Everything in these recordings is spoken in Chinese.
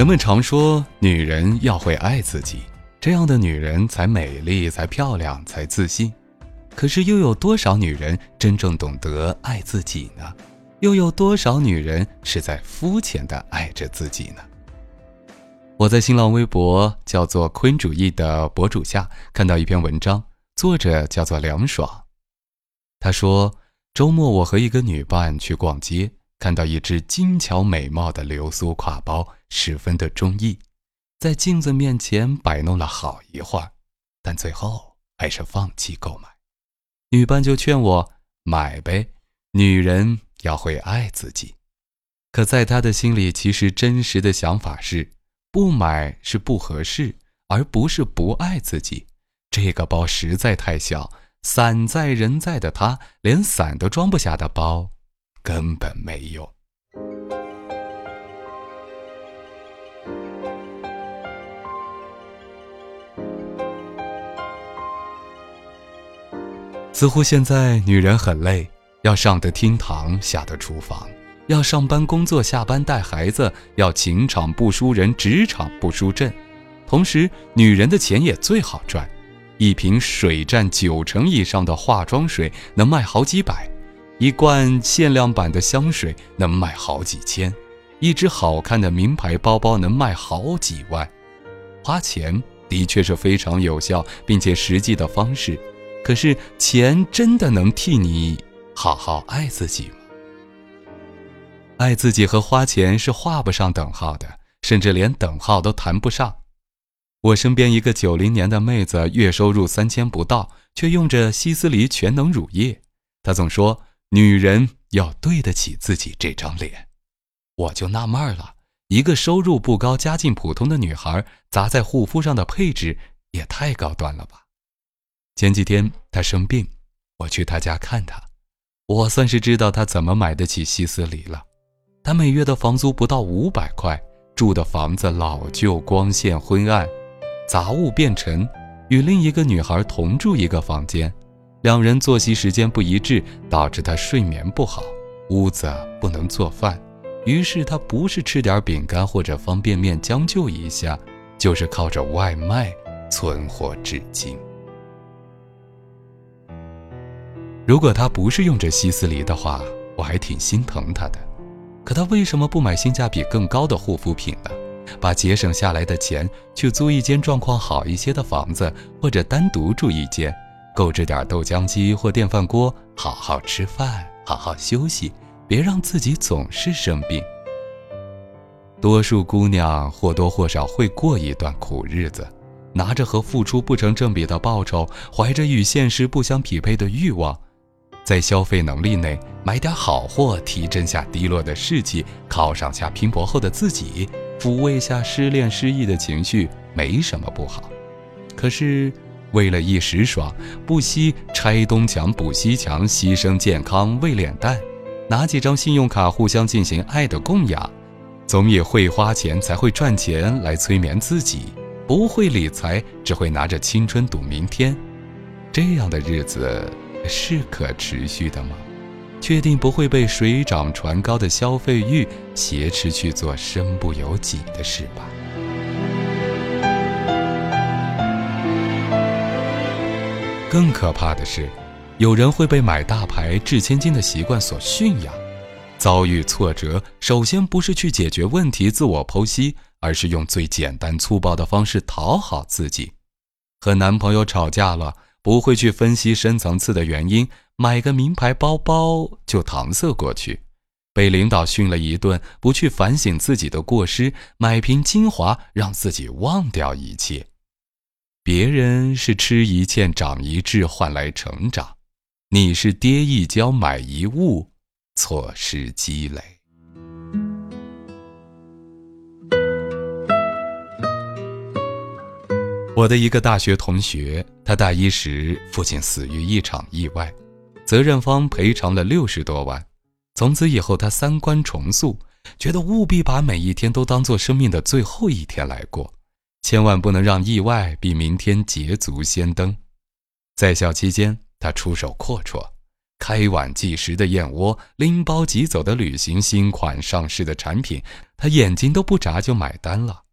人们常说，女人要会爱自己，这样的女人才美丽、才漂亮、才自信。可是，又有多少女人真正懂得爱自己呢？又有多少女人是在肤浅的爱着自己呢？我在新浪微博叫做“坤主义”的博主下看到一篇文章，作者叫做凉爽。他说，周末我和一个女伴去逛街。看到一只精巧美貌的流苏挎包，十分的中意，在镜子面前摆弄了好一会儿，但最后还是放弃购买。女伴就劝我买呗，女人要会爱自己。可在她的心里，其实真实的想法是，不买是不合适，而不是不爱自己。这个包实在太小，伞在人在的她，连伞都装不下的包。根本没用。似乎现在女人很累，要上得厅堂，下得厨房，要上班工作，下班带孩子，要情场不输人，职场不输阵。同时，女人的钱也最好赚，一瓶水占九成以上的化妆水能卖好几百。一罐限量版的香水能卖好几千，一只好看的名牌包包能卖好几万。花钱的确是非常有效并且实际的方式，可是钱真的能替你好好爱自己吗？爱自己和花钱是画不上等号的，甚至连等号都谈不上。我身边一个九零年的妹子，月收入三千不到，却用着希思黎全能乳液，她总说。女人要对得起自己这张脸，我就纳闷了。一个收入不高、家境普通的女孩，砸在护肤上的配置也太高端了吧？前几天她生病，我去她家看她，我算是知道她怎么买得起希思黎了。她每月的房租不到五百块，住的房子老旧、光线昏暗、杂物遍陈，与另一个女孩同住一个房间。两人作息时间不一致，导致他睡眠不好，屋子不能做饭，于是他不是吃点饼干或者方便面将就一下，就是靠着外卖存活至今。如果他不是用着希思黎的话，我还挺心疼他的。可他为什么不买性价比更高的护肤品呢？把节省下来的钱去租一间状况好一些的房子，或者单独住一间？购置点豆浆机或电饭锅，好好吃饭，好好休息，别让自己总是生病。多数姑娘或多或少会过一段苦日子，拿着和付出不成正比的报酬，怀着与现实不相匹配的欲望，在消费能力内买点好货，提振下低落的士气，犒赏下拼搏后的自己，抚慰下失恋失意的情绪，没什么不好。可是。为了一时爽，不惜拆东墙补西墙，牺牲健康喂脸蛋，拿几张信用卡互相进行爱的供养，总以会花钱才会赚钱来催眠自己，不会理财只会拿着青春赌明天，这样的日子是可持续的吗？确定不会被水涨船高的消费欲挟持去做身不由己的事吧？更可怕的是，有人会被买大牌、掷千金的习惯所驯养。遭遇挫折，首先不是去解决问题、自我剖析，而是用最简单粗暴的方式讨好自己。和男朋友吵架了，不会去分析深层次的原因，买个名牌包包就搪塞过去。被领导训了一顿，不去反省自己的过失，买瓶精华让自己忘掉一切。别人是吃一堑长一智换来成长，你是跌一跤买一物，错失积累。我的一个大学同学，他大一时父亲死于一场意外，责任方赔偿了六十多万。从此以后，他三观重塑，觉得务必把每一天都当做生命的最后一天来过。千万不能让意外比明天捷足先登。在校期间，他出手阔绰，开碗即食的燕窝，拎包即走的旅行，新款上市的产品，他眼睛都不眨就买单了。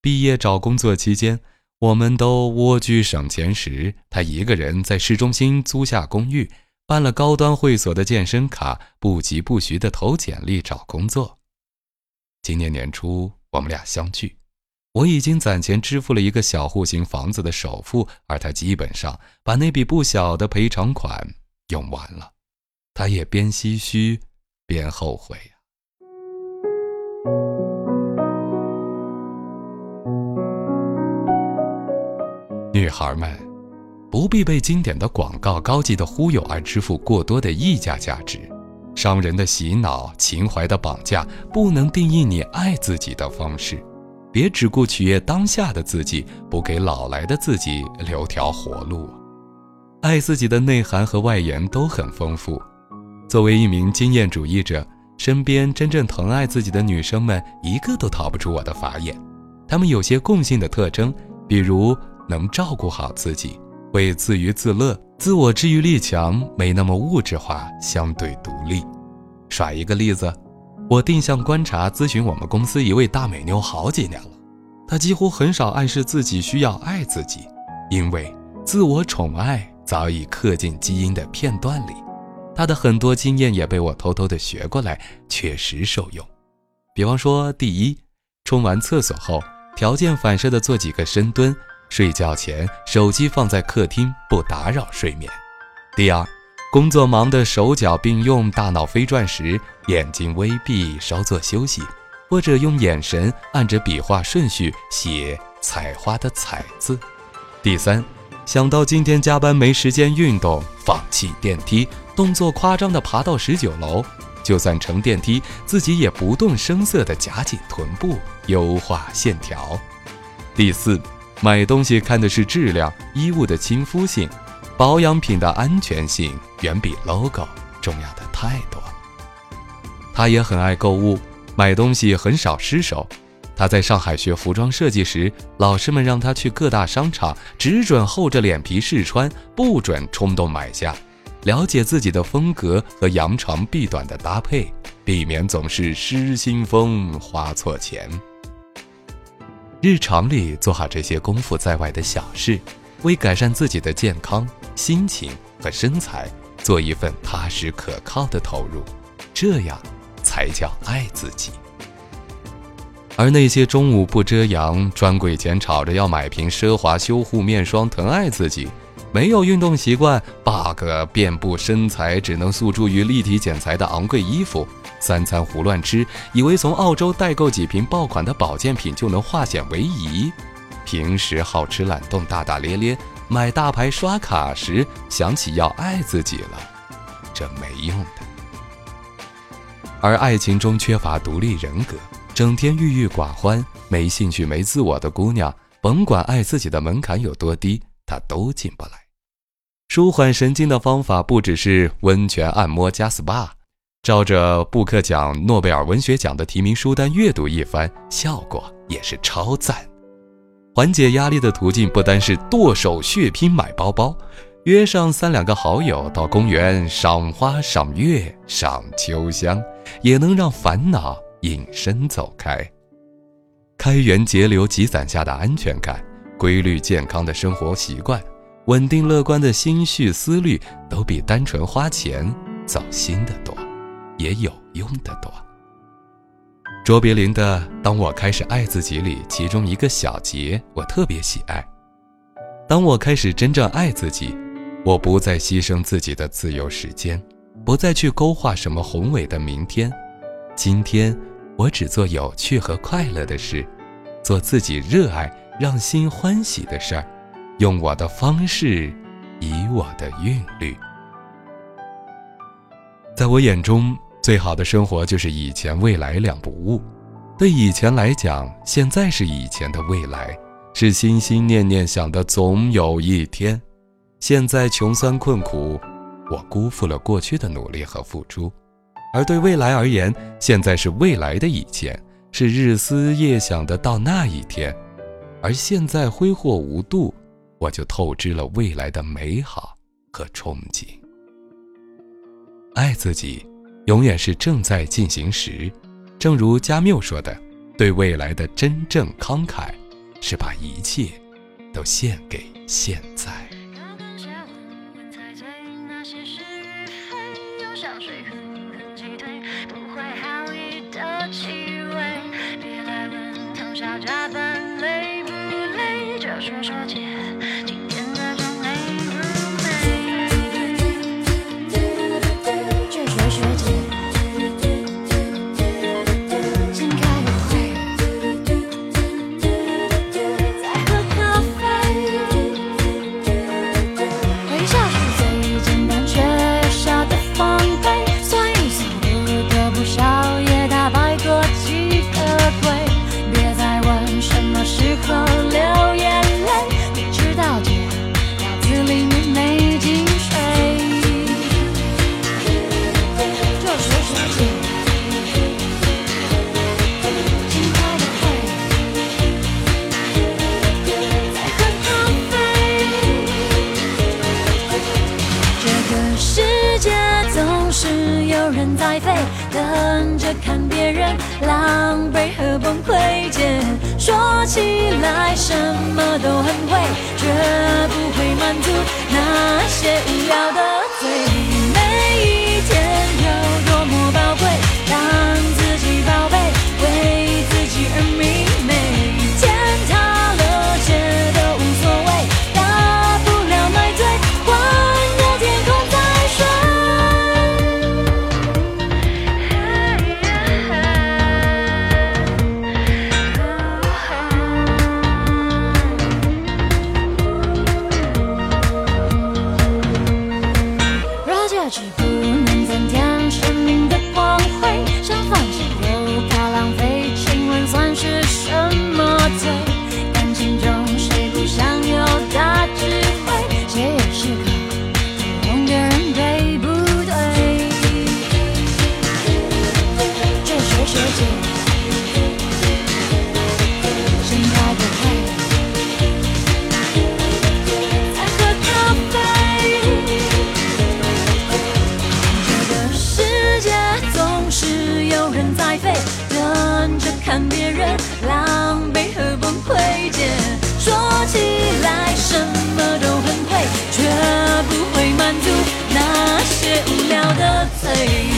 毕业找工作期间，我们都蜗居省钱时，他一个人在市中心租下公寓，办了高端会所的健身卡，不疾不徐地投简历找工作。今年年初，我们俩相聚，我已经攒钱支付了一个小户型房子的首付，而他基本上把那笔不小的赔偿款。用完了，他也边唏嘘边后悔呀。女孩们不必被经典的广告、高级的忽悠而支付过多的溢价价值，商人的洗脑、情怀的绑架，不能定义你爱自己的方式。别只顾取悦当下的自己，不给老来的自己留条活路。爱自己的内涵和外延都很丰富。作为一名经验主义者，身边真正疼爱自己的女生们一个都逃不出我的法眼。她们有些共性的特征，比如能照顾好自己，会自娱自乐，自我治愈力强，没那么物质化，相对独立。耍一个例子，我定向观察咨询我们公司一位大美妞好几年了，她几乎很少暗示自己需要爱自己，因为自我宠爱。早已刻进基因的片段里，她的很多经验也被我偷偷的学过来，确实受用。比方说，第一，冲完厕所后，条件反射的做几个深蹲；睡觉前，手机放在客厅，不打扰睡眠。第二，工作忙的手脚并用，大脑飞转时，眼睛微闭，稍作休息，或者用眼神按着笔画顺序写“采花”的“采”字。第三。想到今天加班没时间运动，放弃电梯，动作夸张地爬到十九楼，就算乘电梯，自己也不动声色地夹紧臀部，优化线条。第四，买东西看的是质量，衣物的亲肤性，保养品的安全性远比 logo 重要的太多。他也很爱购物，买东西很少失手。他在上海学服装设计时，老师们让他去各大商场，只准厚着脸皮试穿，不准冲动买下，了解自己的风格和扬长避短的搭配，避免总是失心疯花错钱。日常里做好这些功夫在外的小事，为改善自己的健康、心情和身材做一份踏实可靠的投入，这样才叫爱自己。而那些中午不遮阳，专柜前吵着要买瓶奢华修护面霜疼爱自己，没有运动习惯，bug 遍布身材，只能诉诸于立体剪裁的昂贵衣服，三餐胡乱吃，以为从澳洲代购几瓶爆款的保健品就能化险为夷，平时好吃懒动，大大咧咧，买大牌刷卡时想起要爱自己了，这没用的。而爱情中缺乏独立人格。整天郁郁寡欢、没兴趣、没自我的姑娘，甭管爱自己的门槛有多低，她都进不来。舒缓神经的方法不只是温泉按摩加 SPA，照着布克奖、诺贝尔文学奖的提名书单阅读一番，效果也是超赞。缓解压力的途径不单是剁手血拼买包包，约上三两个好友到公园赏花、赏月、赏秋香，也能让烦恼。隐身走开，开源节流积攒下的安全感，规律健康的生活习惯，稳定乐观的心绪思虑，都比单纯花钱走心的多，也有用的多。卓别林的《当我开始爱自己》里，其中一个小节我特别喜爱：当我开始真正爱自己，我不再牺牲自己的自由时间，不再去勾画什么宏伟的明天，今天。我只做有趣和快乐的事，做自己热爱、让心欢喜的事儿，用我的方式，以我的韵律。在我眼中，最好的生活就是以前、未来两不误。对以前来讲，现在是以前的未来，是心心念念想的总有一天。现在穷酸困苦，我辜负了过去的努力和付出。而对未来而言，现在是未来的以前，是日思夜想的到那一天；而现在挥霍无度，我就透支了未来的美好和憧憬。爱自己，永远是正在进行时。正如加缪说的：“对未来的真正慷慨，是把一切都献给现在。”醉。